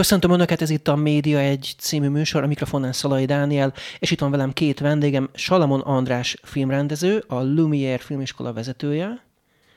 Köszöntöm Önöket, ez itt a Média egy című műsor, a mikrofonnál Szalai Dániel, és itt van velem két vendégem, Salamon András filmrendező, a Lumière filmiskola vezetője.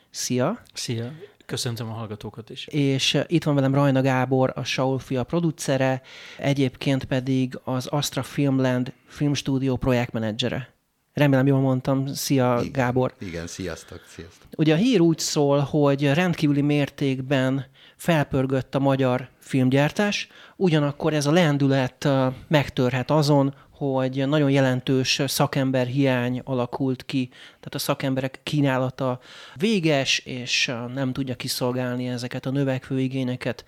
Szia! Szia! Köszöntöm a hallgatókat is. És uh, itt van velem Rajna Gábor, a Saul fia producere, egyébként pedig az Astra Filmland filmstúdió projektmenedzsere. Remélem jól mondtam. Szia, igen, Gábor. Igen, sziasztok, sziasztok. Ugye a hír úgy szól, hogy rendkívüli mértékben felpörgött a magyar filmgyártás, ugyanakkor ez a lendület megtörhet azon, hogy nagyon jelentős szakember hiány alakult ki, tehát a szakemberek kínálata véges, és nem tudja kiszolgálni ezeket a növekvő igényeket.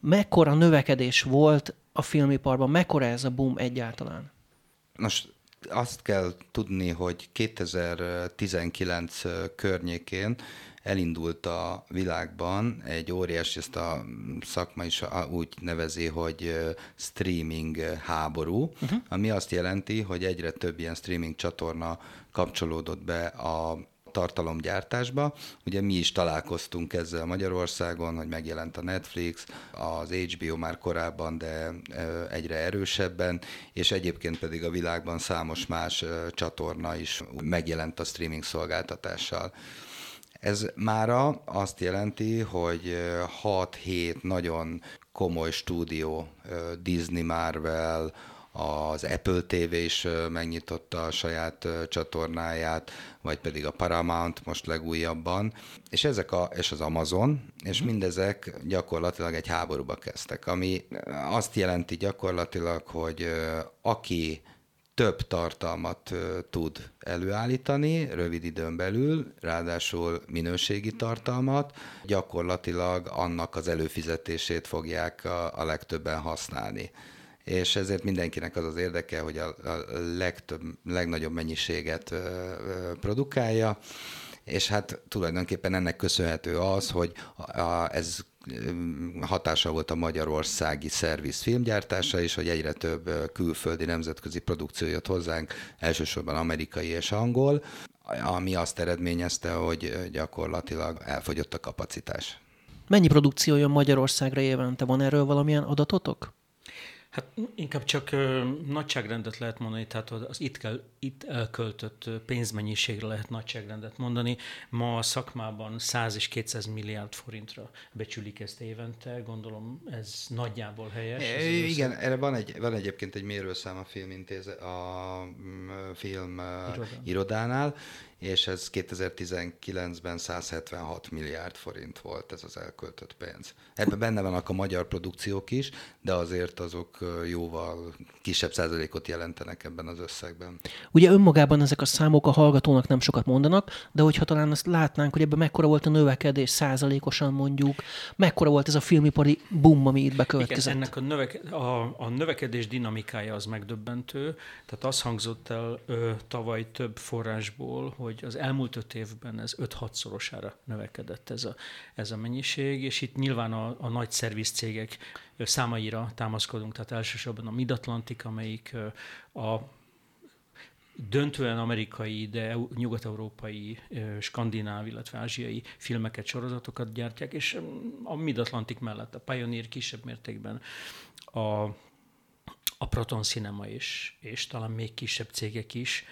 Mekkora növekedés volt a filmiparban, mekkora ez a boom egyáltalán? Most azt kell tudni, hogy 2019 környékén elindult a világban egy óriási, ezt a szakma is úgy nevezi, hogy streaming háború, uh-huh. ami azt jelenti, hogy egyre több ilyen streaming csatorna kapcsolódott be a tartalomgyártásba. Ugye mi is találkoztunk ezzel Magyarországon, hogy megjelent a Netflix, az HBO már korábban, de egyre erősebben, és egyébként pedig a világban számos más csatorna is megjelent a streaming szolgáltatással. Ez mára azt jelenti, hogy 6-7 nagyon komoly stúdió, Disney, Marvel, az Apple TV is megnyitotta a saját csatornáját, vagy pedig a Paramount most legújabban, és ezek a, és az Amazon, és mhm. mindezek gyakorlatilag egy háborúba kezdtek, ami azt jelenti gyakorlatilag, hogy aki több tartalmat tud előállítani rövid időn belül, ráadásul minőségi tartalmat, gyakorlatilag annak az előfizetését fogják a, legtöbben használni. És ezért mindenkinek az az érdeke, hogy a, legtöbb, legnagyobb mennyiséget produkálja, és hát tulajdonképpen ennek köszönhető az, hogy a, ez hatása volt a magyarországi szerviz filmgyártása is, hogy egyre több külföldi nemzetközi produkció jött hozzánk, elsősorban amerikai és angol, ami azt eredményezte, hogy gyakorlatilag elfogyott a kapacitás. Mennyi produkció jön Magyarországra évente? Van erről valamilyen adatotok? Hát inkább csak ö, nagyságrendet lehet mondani, tehát az itt, kell, itt elköltött pénzmennyiségre lehet nagyságrendet mondani. Ma a szakmában 100 és 200 milliárd forintra becsülik ezt évente, gondolom ez nagyjából helyes. Ez igen, erre van, egy, van egyébként egy mérőszám a filmintéze, a mm, film Iroda. irodánál, és ez 2019-ben 176 milliárd forint volt ez az elköltött pénz. Ebben benne vannak a magyar produkciók is, de azért azok jóval kisebb százalékot jelentenek ebben az összegben. Ugye önmagában ezek a számok a hallgatónak nem sokat mondanak, de hogyha talán azt látnánk, hogy ebben mekkora volt a növekedés százalékosan mondjuk, mekkora volt ez a filmipari boom, ami itt beköltkezett. Igen, ennek a, növek- a, a növekedés dinamikája az megdöbbentő, tehát az hangzott el ö, tavaly több forrásból, hogy az elmúlt öt évben ez 5-6 szorosára növekedett ez a, ez a mennyiség, és itt nyilván a, a nagy szervizcégek számaira támaszkodunk, tehát elsősorban a Mid-Atlantic, amelyik a döntően amerikai, de nyugat-európai, skandináv, illetve ázsiai filmeket, sorozatokat gyártják, és a Mid-Atlantic mellett a Pioneer kisebb mértékben a, a Proton Cinema is, és talán még kisebb cégek is,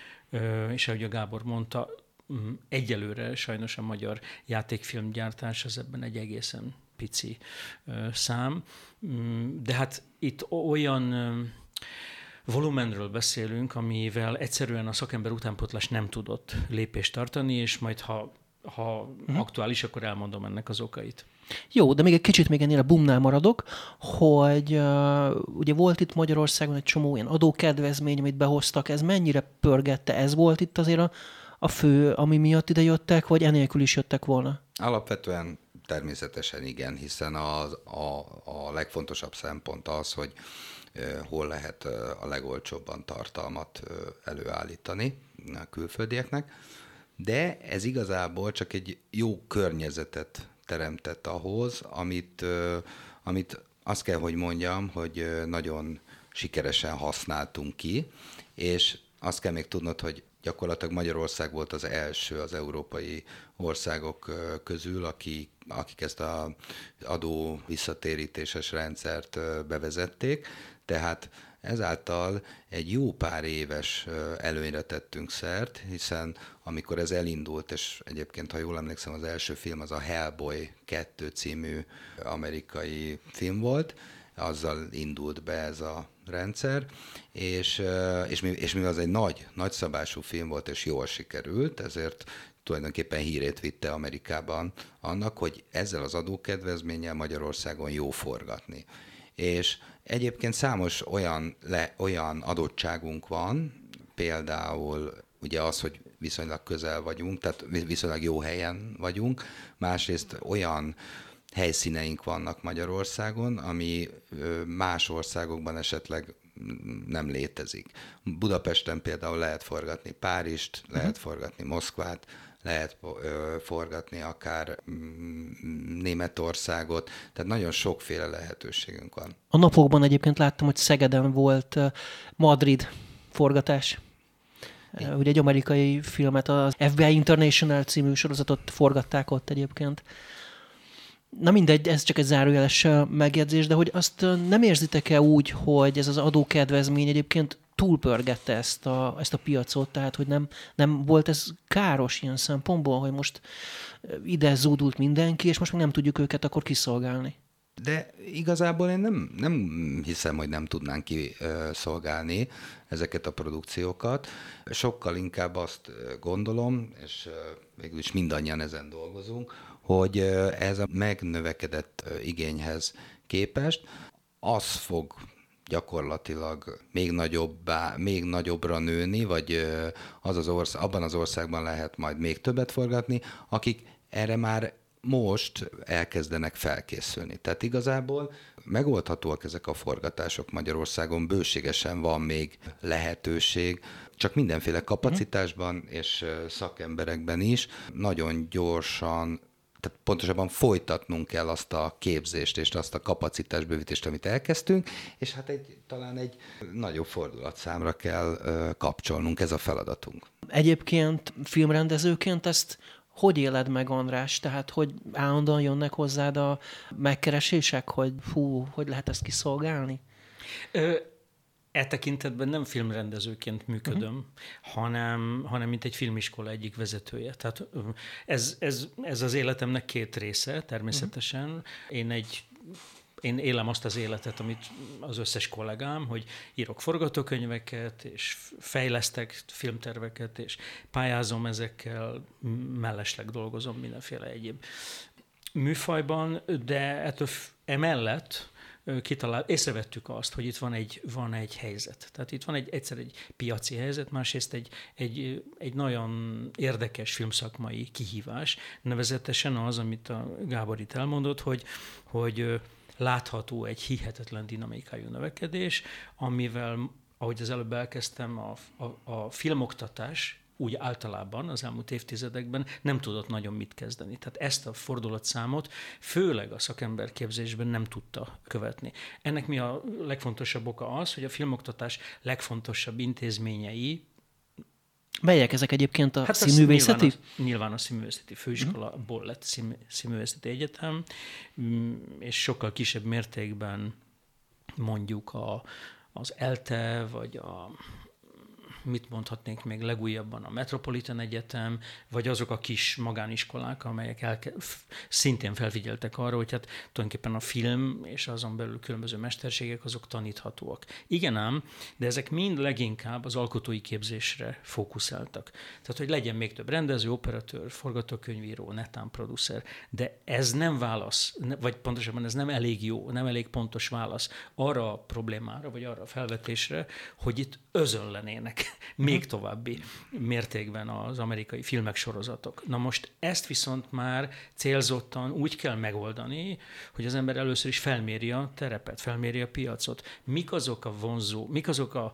és ahogy a Gábor mondta, mm, egyelőre sajnos a magyar játékfilmgyártás az ebben egy egészen pici szám, mm, de hát itt olyan volumenről beszélünk, amivel egyszerűen a szakember utánpotlás nem tudott lépést tartani, és majd ha, ha uh-huh. aktuális, akkor elmondom ennek az okait. Jó, de még egy kicsit még ennél a bumnál maradok, hogy uh, ugye volt itt Magyarországon egy csomó ilyen adókedvezmény, amit behoztak, ez mennyire pörgette? Ez volt itt azért a, a fő, ami miatt ide jöttek, vagy enélkül is jöttek volna? Alapvetően természetesen igen, hiszen a, a, a legfontosabb szempont az, hogy hol lehet a legolcsóbban tartalmat előállítani a külföldieknek de ez igazából csak egy jó környezetet teremtett ahhoz, amit, amit azt kell, hogy mondjam, hogy nagyon sikeresen használtunk ki, és azt kell még tudnod, hogy gyakorlatilag Magyarország volt az első az európai országok közül, aki, akik ezt az adó visszatérítéses rendszert bevezették, tehát ezáltal egy jó pár éves előnyre tettünk szert, hiszen amikor ez elindult, és egyébként, ha jól emlékszem, az első film az a Hellboy 2 című amerikai film volt, azzal indult be ez a rendszer, és, és, és mivel az egy nagy, nagyszabású film volt, és jól sikerült, ezért tulajdonképpen hírét vitte Amerikában annak, hogy ezzel az adókedvezménnyel Magyarországon jó forgatni. És egyébként számos olyan, le, olyan adottságunk van, például ugye az, hogy viszonylag közel vagyunk, tehát viszonylag jó helyen vagyunk, másrészt olyan helyszíneink vannak Magyarországon, ami más országokban esetleg nem létezik. Budapesten például lehet forgatni Párizst, uh-huh. lehet forgatni Moszkvát, lehet forgatni akár mm, Németországot, tehát nagyon sokféle lehetőségünk van. A napokban egyébként láttam, hogy Szegeden volt Madrid forgatás. Igen. Ugye egy amerikai filmet, az FBI International című sorozatot forgatták ott egyébként. Na mindegy, ez csak egy zárójeles megjegyzés, de hogy azt nem érzitek-e úgy, hogy ez az adókedvezmény egyébként túlpörgette ezt a, ezt a piacot, tehát hogy nem, nem volt ez káros ilyen szempontból, hogy most ide zúdult mindenki, és most meg nem tudjuk őket akkor kiszolgálni. De igazából én nem, nem hiszem, hogy nem tudnánk kiszolgálni ezeket a produkciókat. Sokkal inkább azt gondolom, és végülis mindannyian ezen dolgozunk, hogy ez a megnövekedett igényhez képest az fog gyakorlatilag még nagyobbá, még nagyobbra nőni, vagy az az ország, abban az országban lehet majd még többet forgatni, akik erre már most elkezdenek felkészülni. Tehát igazából megoldhatóak ezek a forgatások Magyarországon, bőségesen van még lehetőség, csak mindenféle kapacitásban és szakemberekben is nagyon gyorsan tehát pontosabban folytatnunk kell azt a képzést és azt a kapacitásbővítést, amit elkezdtünk, és hát egy, talán egy nagyobb fordulatszámra kell ö, kapcsolnunk, ez a feladatunk. Egyébként filmrendezőként ezt hogy éled meg, András? Tehát, hogy állandóan jönnek hozzád a megkeresések, hogy hú, hogy lehet ezt kiszolgálni? Ö, E tekintetben nem filmrendezőként működöm, uh-huh. hanem, hanem mint egy filmiskola egyik vezetője. Tehát ez, ez, ez az életemnek két része természetesen. Uh-huh. Én egy én élem azt az életet, amit az összes kollégám, hogy írok forgatókönyveket, és fejlesztek filmterveket, és pályázom ezekkel, mellesleg dolgozom mindenféle egyéb műfajban, de ettől emellett kitalál, észrevettük azt, hogy itt van egy, van egy helyzet. Tehát itt van egy, egyszer egy piaci helyzet, másrészt egy, egy, egy nagyon érdekes filmszakmai kihívás, nevezetesen az, amit a Gábor itt elmondott, hogy, hogy látható egy hihetetlen dinamikájú növekedés, amivel, ahogy az előbb elkezdtem, a, a, a filmoktatás úgy általában az elmúlt évtizedekben nem tudott nagyon mit kezdeni. Tehát ezt a fordulatszámot főleg a szakemberképzésben nem tudta követni. Ennek mi a legfontosabb oka az, hogy a filmoktatás legfontosabb intézményei Melyek ezek egyébként a hát színművészeti? Nyilván a, nyilván a színművészeti főiskolaból lett színművészeti egyetem, mm, és sokkal kisebb mértékben mondjuk a, az ELTE, vagy a mit mondhatnénk még legújabban a Metropolitan Egyetem, vagy azok a kis magániskolák, amelyek el, szintén felfigyeltek arra, hogy hát tulajdonképpen a film és azon belül különböző mesterségek azok taníthatóak. Igen ám, de ezek mind leginkább az alkotói képzésre fókuszáltak. Tehát, hogy legyen még több rendező, operatőr, forgatókönyvíró, netán producer, de ez nem válasz, vagy pontosabban ez nem elég jó, nem elég pontos válasz arra a problémára, vagy arra a felvetésre, hogy itt özönlenének még további mértékben az amerikai filmek, sorozatok. Na most ezt viszont már célzottan úgy kell megoldani, hogy az ember először is felméri a terepet, felméri a piacot. Mik azok a vonzó, mik azok a,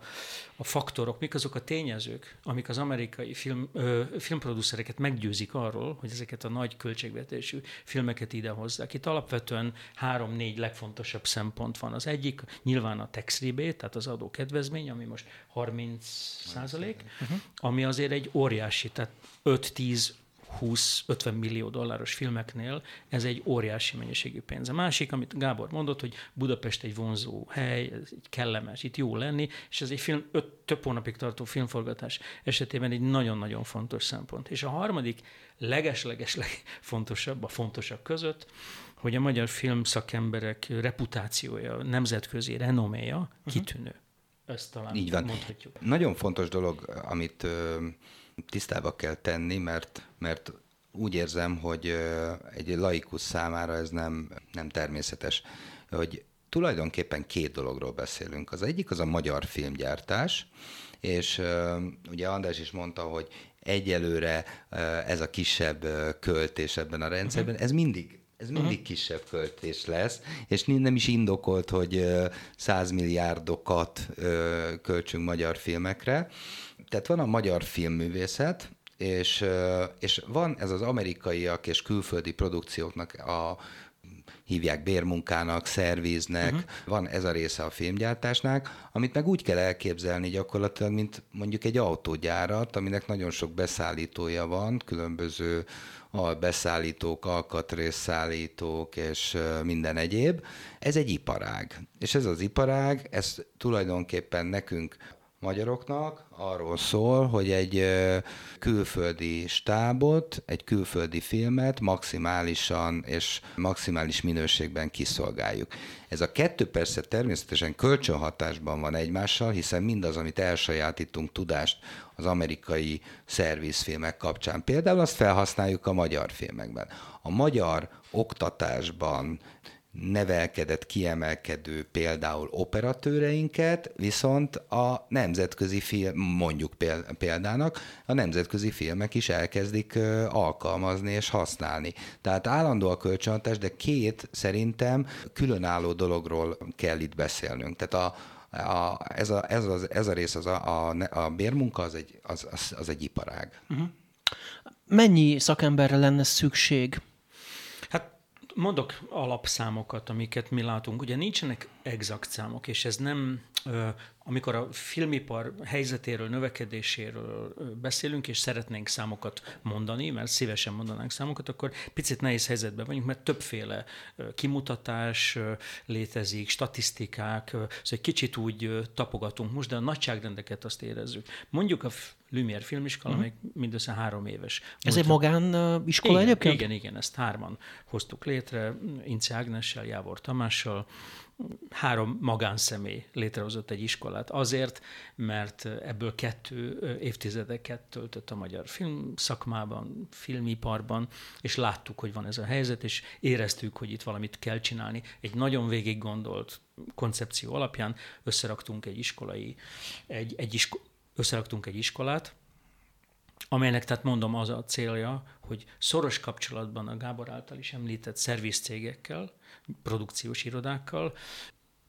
a faktorok, mik azok a tényezők, amik az amerikai film, ö, filmproducereket meggyőzik arról, hogy ezeket a nagy költségvetésű filmeket ide hozzák. Itt alapvetően három-négy legfontosabb szempont van. Az egyik nyilván a tax rebate, tehát az adó kedvezmény, ami most 30 százalék, ami azért egy óriási, tehát 5-10 20-50 millió dolláros filmeknél ez egy óriási mennyiségű pénz. A másik, amit Gábor mondott, hogy Budapest egy vonzó hely, ez egy kellemes, itt jó lenni, és ez egy film, öt, több hónapig tartó filmforgatás esetében egy nagyon-nagyon fontos szempont. És a harmadik, leges-leges legfontosabb, a fontosabb között, hogy a magyar filmszakemberek reputációja, nemzetközi renoméja uh-huh. kitűnő. Ezt talán Így van. mondhatjuk. Nagyon fontos dolog, amit tisztába kell tenni, mert, mert úgy érzem, hogy egy laikus számára ez nem, nem természetes, hogy tulajdonképpen két dologról beszélünk. Az egyik az a magyar filmgyártás, és ugye András is mondta, hogy egyelőre ez a kisebb költés ebben a rendszerben, ez mindig ez mindig uh-huh. kisebb költés lesz, és nem is indokolt, hogy százmilliárdokat költsünk magyar filmekre tehát van a magyar filmművészet, és, és van ez az amerikaiak és külföldi produkcióknak a hívják bérmunkának, szerviznek, uh-huh. van ez a része a filmgyártásnak, amit meg úgy kell elképzelni gyakorlatilag, mint mondjuk egy autógyárat, aminek nagyon sok beszállítója van, különböző a beszállítók, alkatrészszállítók és minden egyéb. Ez egy iparág. És ez az iparág, ez tulajdonképpen nekünk magyaroknak arról szól, hogy egy külföldi stábot, egy külföldi filmet maximálisan és maximális minőségben kiszolgáljuk. Ez a kettő persze természetesen kölcsönhatásban van egymással, hiszen mindaz, amit elsajátítunk tudást az amerikai szervizfilmek kapcsán, például azt felhasználjuk a magyar filmekben. A magyar oktatásban, nevelkedett, kiemelkedő például operatőreinket, viszont a nemzetközi film, mondjuk példának, a nemzetközi filmek is elkezdik alkalmazni és használni. Tehát állandó a kölcsönhatás, de két szerintem különálló dologról kell itt beszélnünk. Tehát a, a, ez, a, ez, az, ez a rész, az a, a, a bérmunka, az egy, az, az, az egy iparág. Uh-huh. Mennyi szakemberre lenne szükség Mondok alapszámokat, amiket mi látunk. Ugye nincsenek exakt számok, és ez nem, amikor a filmipar helyzetéről, növekedéséről beszélünk, és szeretnénk számokat mondani, mert szívesen mondanánk számokat, akkor picit nehéz helyzetben vagyunk, mert többféle kimutatás létezik, statisztikák, szóval egy kicsit úgy tapogatunk most, de a nagyságrendeket azt érezzük. Mondjuk a Lumière filmiskola, uh-huh. még mindössze három éves. Ez egy magániskola igen, egyébként? Igen, igen, ezt hárman hoztuk létre, Ince Ágnessel, Jávor Tamással, három magánszemély létrehozott egy iskolát. Azért, mert ebből kettő évtizedeket töltött a magyar film szakmában, filmiparban, és láttuk, hogy van ez a helyzet, és éreztük, hogy itt valamit kell csinálni. Egy nagyon végig gondolt koncepció alapján összeraktunk egy iskolai, egy, egy isko, összeraktunk egy iskolát, amelynek, tehát mondom, az a célja, hogy szoros kapcsolatban a Gábor által is említett szervizcégekkel, produkciós irodákkal,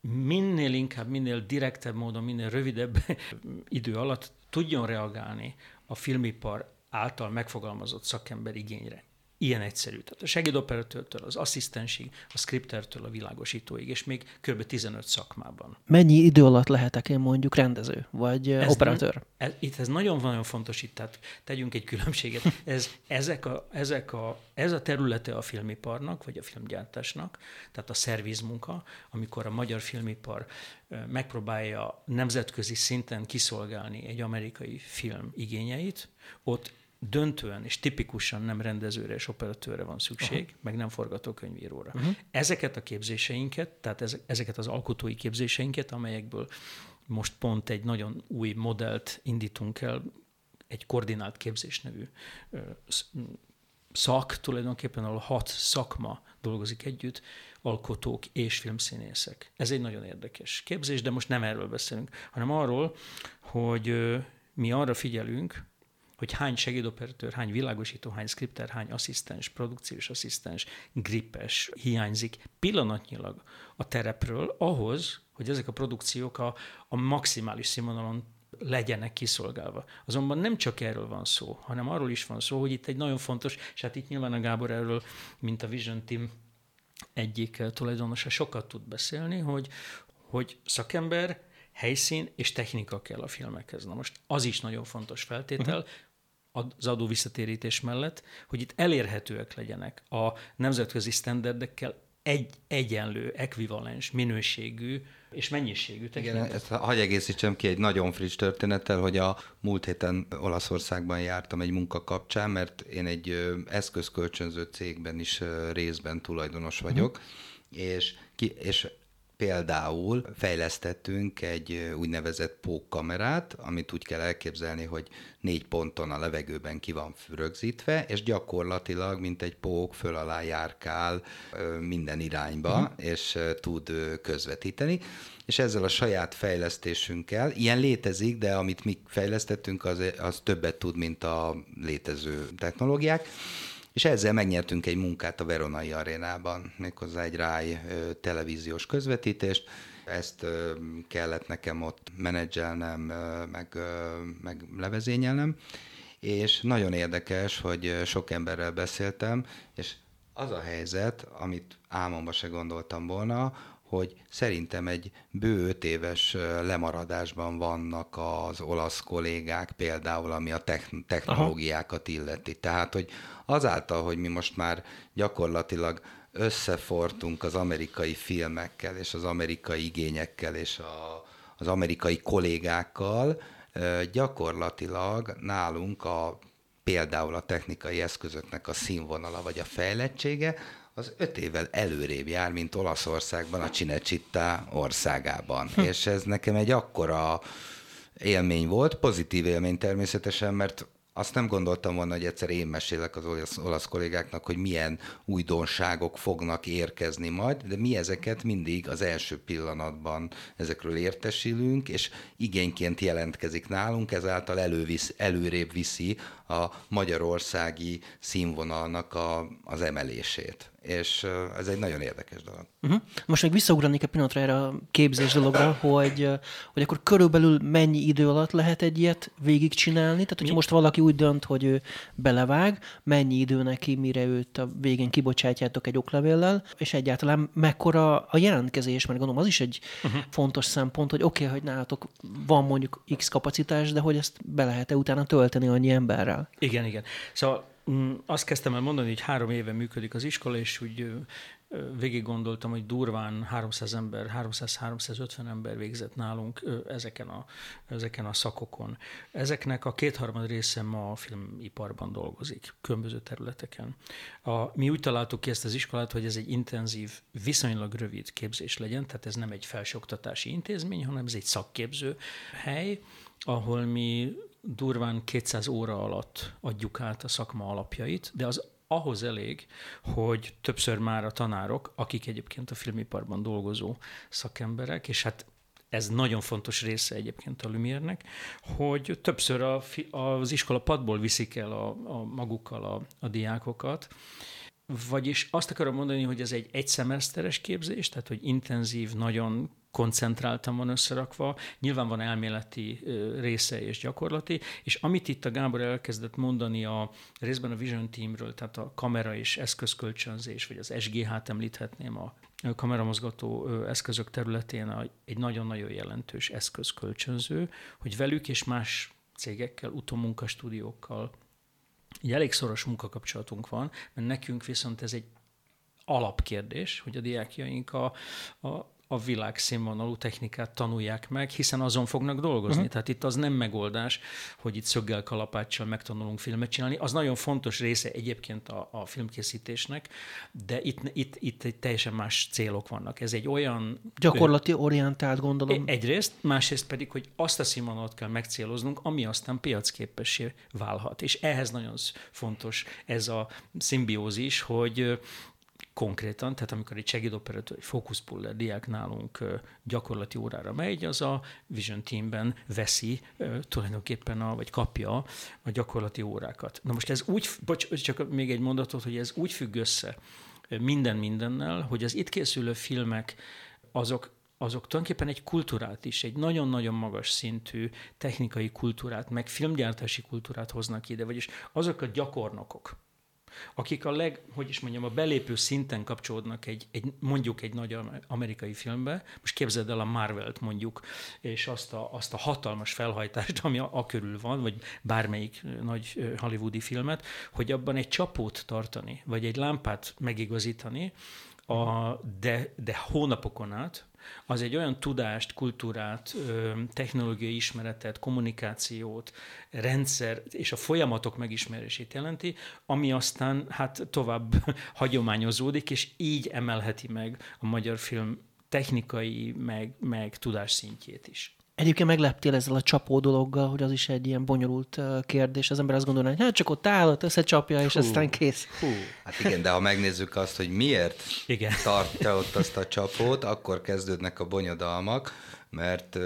minél inkább, minél direktebb módon, minél rövidebb idő alatt tudjon reagálni a filmipar által megfogalmazott szakember igényre. Ilyen egyszerű. Tehát a segédoperatőrtől, az asszisztensig, a skriptertől a világosítóig, és még kb. 15 szakmában. Mennyi idő alatt lehetek én mondjuk rendező, vagy ez operatőr? Ez, itt ez nagyon-nagyon fontos, itt tehát tegyünk egy különbséget. Ez, ezek a, ezek a, ez a területe a filmiparnak, vagy a filmgyártásnak, tehát a szervizmunka, amikor a magyar filmipar megpróbálja nemzetközi szinten kiszolgálni egy amerikai film igényeit, ott döntően és tipikusan nem rendezőre és operatőre van szükség, Aha. meg nem forgatókönyvíróra. Uh-huh. Ezeket a képzéseinket, tehát ezeket az alkotói képzéseinket, amelyekből most pont egy nagyon új modellt indítunk el, egy koordinált képzés nevű szak, tulajdonképpen ahol hat szakma dolgozik együtt, alkotók és filmszínészek. Ez egy nagyon érdekes képzés, de most nem erről beszélünk, hanem arról, hogy mi arra figyelünk, hogy hány segédoperatőr, hány világosító, hány skripter, hány asszisztens, produkciós asszisztens, grippes hiányzik pillanatnyilag a terepről ahhoz, hogy ezek a produkciók a, a maximális színvonalon legyenek kiszolgálva. Azonban nem csak erről van szó, hanem arról is van szó, hogy itt egy nagyon fontos, és hát itt nyilván a Gábor erről, mint a Vision Team egyik tulajdonosa sokat tud beszélni, hogy, hogy szakember, helyszín és technika kell a filmekhez. Na most az is nagyon fontos feltétel, uh-huh az adó visszatérítés mellett, hogy itt elérhetőek legyenek a nemzetközi sztenderdekkel egy egyenlő, ekvivalens minőségű és mennyiségű technika. Igen, ezt hagy egészítsem ki egy nagyon friss történettel, hogy a múlt héten Olaszországban jártam egy munka kapcsán, mert én egy eszközkölcsönző cégben is részben tulajdonos vagyok, uh-huh. és, ki, és Például fejlesztettünk egy úgynevezett pókkamerát, amit úgy kell elképzelni, hogy négy ponton a levegőben ki van rögzítve, és gyakorlatilag, mint egy pók, föl alá járkál minden irányba, uh-huh. és tud közvetíteni. És ezzel a saját fejlesztésünkkel, ilyen létezik, de amit mi fejlesztettünk, az, az többet tud, mint a létező technológiák és ezzel megnyertünk egy munkát a Veronai arénában, méghozzá egy ráj televíziós közvetítést, ezt kellett nekem ott menedzselnem, meg, meg levezényelnem, és nagyon érdekes, hogy sok emberrel beszéltem, és az a helyzet, amit álmomba se gondoltam volna, hogy szerintem egy bő öt éves lemaradásban vannak az olasz kollégák, például ami a technológiákat illeti. Tehát, hogy azáltal, hogy mi most már gyakorlatilag összefortunk az amerikai filmekkel, és az amerikai igényekkel, és a, az amerikai kollégákkal, gyakorlatilag nálunk a például a technikai eszközöknek a színvonala vagy a fejlettsége, az öt évvel előrébb jár, mint Olaszországban, a Cinecittà országában. Hm. És ez nekem egy akkora élmény volt, pozitív élmény természetesen, mert azt nem gondoltam volna, hogy egyszer én mesélek az olasz, olasz kollégáknak, hogy milyen újdonságok fognak érkezni majd, de mi ezeket mindig az első pillanatban ezekről értesülünk, és igényként jelentkezik nálunk, ezáltal elővisz, előrébb viszi a magyarországi színvonalnak a, az emelését és ez egy nagyon érdekes dolog. Uh-huh. Most még visszaugranék egy pillanatra erre a képzés dologra, hogy, hogy akkor körülbelül mennyi idő alatt lehet egy ilyet végigcsinálni? Tehát, hogyha Mi? most valaki úgy dönt, hogy ő belevág, mennyi idő neki, mire őt a végén kibocsátjátok egy oklevéllel, és egyáltalán mekkora a jelentkezés, mert gondolom az is egy uh-huh. fontos szempont, hogy oké, okay, hogy nálatok van mondjuk X kapacitás, de hogy ezt be lehet-e utána tölteni annyi emberrel? Igen, igen. Szóval Mm, azt kezdtem el mondani, hogy három éve működik az iskola, és úgy végig gondoltam, hogy durván 300 ember, 300-350 ember végzett nálunk ezeken a, ezeken a szakokon. Ezeknek a kétharmad része ma a filmiparban dolgozik, különböző területeken. A, mi úgy találtuk ki ezt az iskolát, hogy ez egy intenzív, viszonylag rövid képzés legyen, tehát ez nem egy felsőoktatási intézmény, hanem ez egy szakképző hely, ahol mi durván 200 óra alatt adjuk át a szakma alapjait, de az ahhoz elég, hogy többször már a tanárok, akik egyébként a filmiparban dolgozó szakemberek, és hát ez nagyon fontos része egyébként a Lumiernek, hogy többször a, az iskola padból viszik el a, a magukkal a, a diákokat, vagyis azt akarom mondani, hogy ez egy egyszemeszteres képzés, tehát hogy intenzív, nagyon koncentráltan van összerakva, nyilván van elméleti része és gyakorlati, és amit itt a Gábor elkezdett mondani a részben a Vision Teamről, tehát a kamera és eszközkölcsönzés, vagy az SGH-t említhetném a kameramozgató eszközök területén egy nagyon-nagyon jelentős eszközkölcsönző, hogy velük és más cégekkel, utómunkastúdiókkal egy elég szoros munkakapcsolatunk van, mert nekünk viszont ez egy alapkérdés, hogy a diákjaink a, a, a világszínvonalú technikát tanulják meg, hiszen azon fognak dolgozni. Uh-huh. Tehát itt az nem megoldás, hogy itt szöggel kalapáccsal megtanulunk filmet csinálni. Az nagyon fontos része egyébként a, a filmkészítésnek, de itt, itt, itt egy teljesen más célok vannak. Ez egy olyan... Gyakorlati orientált gondolom. Egyrészt, másrészt pedig, hogy azt a színvonalat kell megcéloznunk, ami aztán piacképessé válhat. És ehhez nagyon fontos ez a szimbiózis, hogy konkrétan, tehát amikor egy segédoperatőr, egy fókuszpuller diák nálunk gyakorlati órára megy, az a Vision Teamben veszi tulajdonképpen, a, vagy kapja a gyakorlati órákat. Na most ez úgy, bocs, csak még egy mondatot, hogy ez úgy függ össze minden mindennel, hogy az itt készülő filmek azok azok tulajdonképpen egy kultúrát is, egy nagyon-nagyon magas szintű technikai kultúrát, meg filmgyártási kultúrát hoznak ide, vagyis azok a gyakornokok, akik a leg, hogy is mondjam, a belépő szinten kapcsolódnak egy, egy mondjuk egy nagy amerikai filmbe, most képzeld el a Marvelt mondjuk, és azt a, azt a hatalmas felhajtást, ami a, a körül van, vagy bármelyik nagy hollywoodi filmet, hogy abban egy csapót tartani, vagy egy lámpát megigazítani, a, de, de hónapokon át, az egy olyan tudást, kultúrát, technológiai ismeretet, kommunikációt, rendszer és a folyamatok megismerését jelenti, ami aztán hát tovább hagyományozódik, és így emelheti meg a magyar film technikai, meg, meg tudás szintjét is. Egyébként megleptél ezzel a csapó dologgal, hogy az is egy ilyen bonyolult kérdés. Az ember azt gondolja, hogy hát csak ott áll, ott összecsapja, és hú, aztán kész. Hú. Hát igen, de ha megnézzük azt, hogy miért igen. tartja ott azt a csapót, akkor kezdődnek a bonyodalmak, mert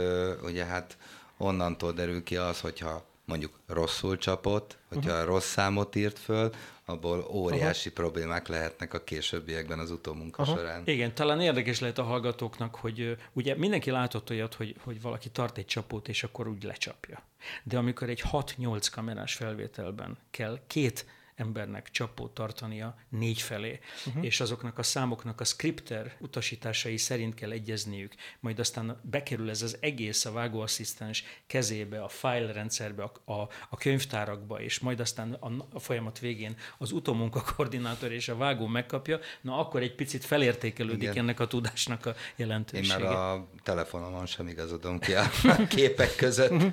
ugye hát onnantól derül ki az, hogyha mondjuk rosszul csapott, hogyha uh-huh. rossz számot írt föl, abból óriási Aha. problémák lehetnek a későbbiekben az utómunka Aha. során. Igen, talán érdekes lehet a hallgatóknak, hogy ugye mindenki látott olyat, hogy, hogy valaki tart egy csapót, és akkor úgy lecsapja. De amikor egy 6-8 kamerás felvételben kell két embernek csapót tartania négy felé, uh-huh. és azoknak a számoknak a scripter utasításai szerint kell egyezniük, majd aztán bekerül ez az egész a vágóasszisztens kezébe, a file rendszerbe, a, a, a könyvtárakba, és majd aztán a, a folyamat végén az utómunkakoordinátor és a vágó megkapja, na akkor egy picit felértékelődik Igen. ennek a tudásnak a jelentősége. Én már a telefonomon sem igazodom ki a képek között.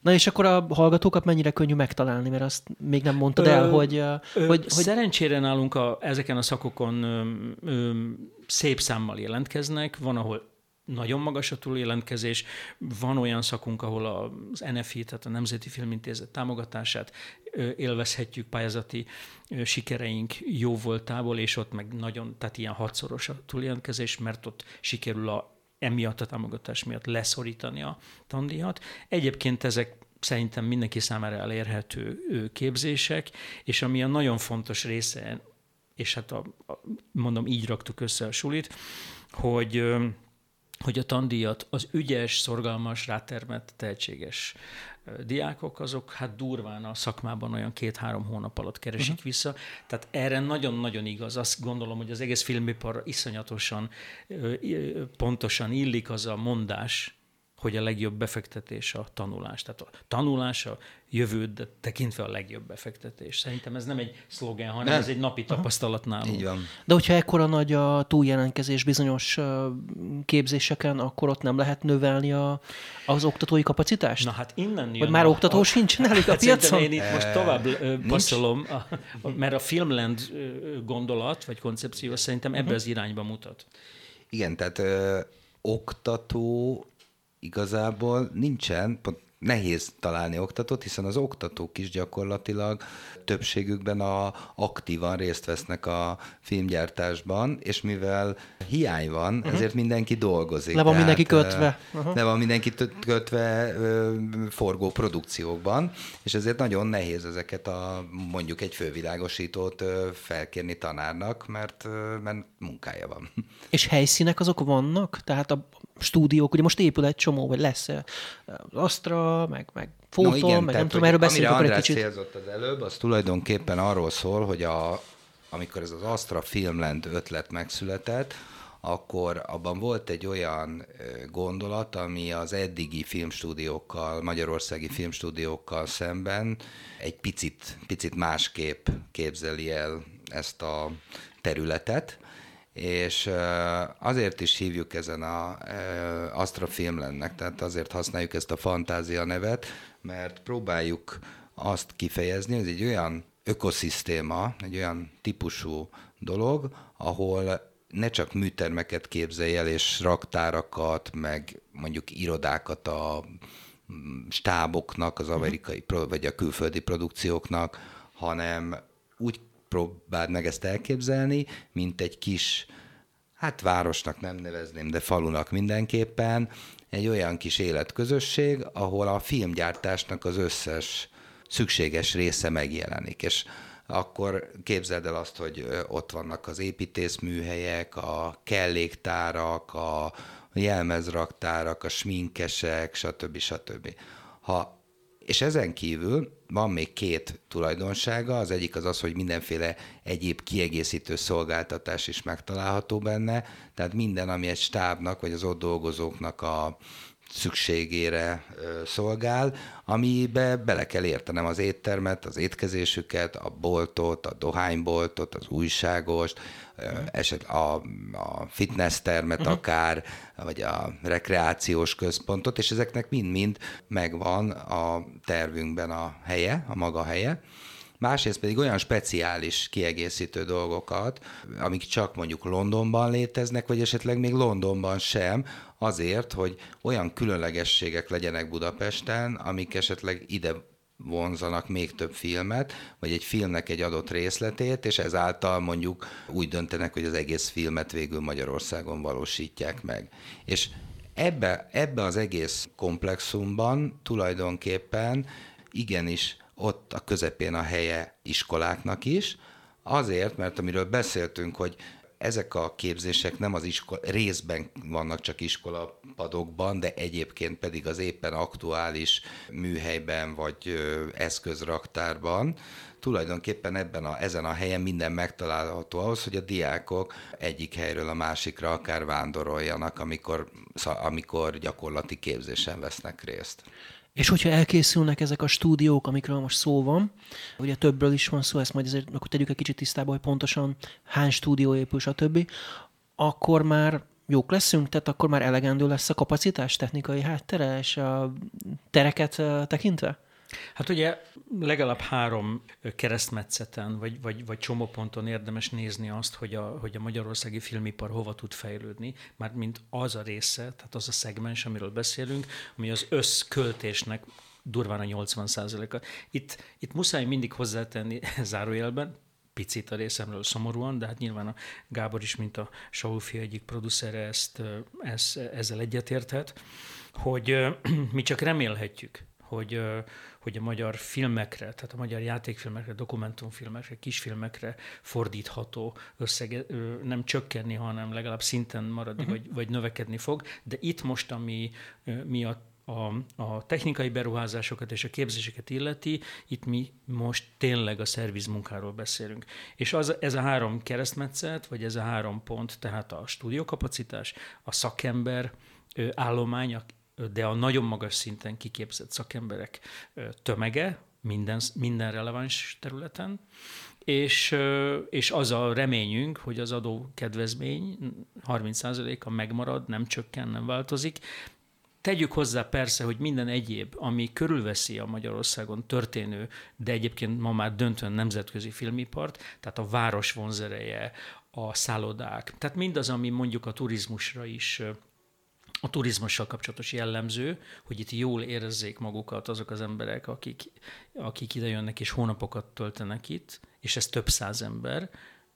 Na és akkor a hallgatókat mennyire könnyű megtalálni, mert azt még nem mondtad ö, el, hogy... Ö, hogy, hogy... Szerencsére nálunk a, ezeken a szakokon ö, ö, szép számmal jelentkeznek, van, ahol nagyon magas a túljelentkezés, van olyan szakunk, ahol az NFI, tehát a Nemzeti Filmintézet támogatását élvezhetjük pályázati sikereink jó voltából, és ott meg nagyon, tehát ilyen hatszoros a túljelentkezés, mert ott sikerül a emiatt a támogatás miatt leszorítani a tandíjat. Egyébként ezek szerintem mindenki számára elérhető képzések, és ami a nagyon fontos része, és hát a, a, mondom, így raktuk össze a sulit, hogy hogy a tandíjat az ügyes, szorgalmas, rátermett, tehetséges diákok, azok hát durván a szakmában olyan két-három hónap alatt keresik uh-huh. vissza. Tehát erre nagyon-nagyon igaz. Azt gondolom, hogy az egész filmipar iszonyatosan pontosan illik az a mondás, hogy a legjobb befektetés a tanulás. Tehát a tanulás a jövőd tekintve a legjobb befektetés. Szerintem ez nem egy szlogen, hanem nem. ez egy napi tapasztalat nálunk. Így van. De hogyha ekkora nagy a túljelentkezés bizonyos képzéseken, akkor ott nem lehet növelni a, az oktatói kapacitást? Na hát innen jön. Vagy már a, oktató a, sincs náluk a hát piacon? Én itt most tovább passzolom, a, mert a Filmland gondolat, vagy koncepció szerintem ebbe uh-huh. az irányba mutat. Igen, tehát ö, oktató igazából nincsen, pont nehéz találni oktatót, hiszen az oktatók is gyakorlatilag többségükben a, aktívan részt vesznek a filmgyártásban, és mivel hiány van, uh-huh. ezért mindenki dolgozik. Le van Tehát, mindenki kötve. Uh-huh. Le van mindenki kötve forgó produkciókban, és ezért nagyon nehéz ezeket a mondjuk egy fővilágosítót felkérni tanárnak, mert, mert munkája van. És helyszínek azok vannak? Tehát a stúdiók, ugye most épül egy csomó, vagy lesz Astra, meg, meg fotó, no, igen, meg tehát, nem tudom, erről beszélünk akkor egy kicsit. célzott az előbb, az tulajdonképpen arról szól, hogy a, amikor ez az Astra Filmland ötlet megszületett, akkor abban volt egy olyan gondolat, ami az eddigi filmstúdiókkal, magyarországi filmstúdiókkal szemben egy picit, picit másképp képzeli el ezt a területet, és azért is hívjuk ezen a Astra Filmlandnek, tehát azért használjuk ezt a fantázia nevet, mert próbáljuk azt kifejezni, ez egy olyan ökoszisztéma, egy olyan típusú dolog, ahol ne csak műtermeket képzelj el, és raktárakat, meg mondjuk irodákat a mm, stáboknak, az amerikai vagy a külföldi produkcióknak, hanem úgy próbáld meg ezt elképzelni, mint egy kis, hát városnak nem nevezném, de falunak mindenképpen, egy olyan kis életközösség, ahol a filmgyártásnak az összes szükséges része megjelenik. És akkor képzeld el azt, hogy ott vannak az építészműhelyek, a kelléktárak, a jelmezraktárak, a sminkesek, stb. stb. Ha, és ezen kívül van még két tulajdonsága, az egyik az az, hogy mindenféle egyéb kiegészítő szolgáltatás is megtalálható benne, tehát minden, ami egy stábnak, vagy az ott dolgozóknak a szükségére szolgál, amibe bele kell értenem az éttermet, az étkezésüket, a boltot, a dohányboltot, az újságost, eset a, a fitness termet uh-huh. akár, vagy a rekreációs központot, és ezeknek mind-mind megvan a tervünkben a helye, a maga helye másrészt pedig olyan speciális kiegészítő dolgokat, amik csak mondjuk Londonban léteznek, vagy esetleg még Londonban sem, azért, hogy olyan különlegességek legyenek Budapesten, amik esetleg ide vonzanak még több filmet, vagy egy filmnek egy adott részletét, és ezáltal mondjuk úgy döntenek, hogy az egész filmet végül Magyarországon valósítják meg. És ebbe, ebbe az egész komplexumban tulajdonképpen igenis ott a közepén a helye iskoláknak is, azért, mert amiről beszéltünk, hogy ezek a képzések nem az iskola, részben vannak csak iskolapadokban, de egyébként pedig az éppen aktuális műhelyben vagy eszközraktárban. Tulajdonképpen ebben a, ezen a helyen minden megtalálható ahhoz, hogy a diákok egyik helyről a másikra akár vándoroljanak, amikor, amikor gyakorlati képzésen vesznek részt. És hogyha elkészülnek ezek a stúdiók, amikről most szó van, ugye többről is van szó, ezt majd ezért akkor tegyük egy kicsit tisztába, hogy pontosan hány stúdió épül, stb., akkor már jók leszünk, tehát akkor már elegendő lesz a kapacitás, technikai háttere és a tereket tekintve? Hát ugye legalább három keresztmetszeten, vagy, vagy, vagy csomóponton érdemes nézni azt, hogy a, hogy a magyarországi filmipar hova tud fejlődni, már mint az a része, tehát az a szegmens, amiről beszélünk, ami az összköltésnek durván a 80 a Itt, itt muszáj mindig hozzátenni zárójelben, picit a részemről szomorúan, de hát nyilván a Gábor is, mint a Saulfi egyik producere ezt, ezt, ezzel egyetérthet, hogy mi csak remélhetjük, hogy, hogy a magyar filmekre, tehát a magyar játékfilmekre, dokumentumfilmekre, kisfilmekre fordítható összege nem csökkenni, hanem legalább szinten maradni, uh-huh. vagy, vagy növekedni fog. De itt most, ami miatt a, a technikai beruházásokat és a képzéseket illeti, itt mi most tényleg a szervizmunkáról beszélünk. És az, ez a három keresztmetszet, vagy ez a három pont, tehát a stúdiókapacitás, a szakember állomány, de a nagyon magas szinten kiképzett szakemberek tömege minden, minden releváns területen, és, és az a reményünk, hogy az adó kedvezmény 30%-a megmarad, nem csökken, nem változik. Tegyük hozzá persze, hogy minden egyéb, ami körülveszi a Magyarországon történő, de egyébként ma már döntően nemzetközi filmipart, tehát a város vonzereje, a szállodák, tehát mindaz, ami mondjuk a turizmusra is a turizmussal kapcsolatos jellemző, hogy itt jól érezzék magukat azok az emberek, akik, akik ide jönnek és hónapokat töltenek itt, és ez több száz ember,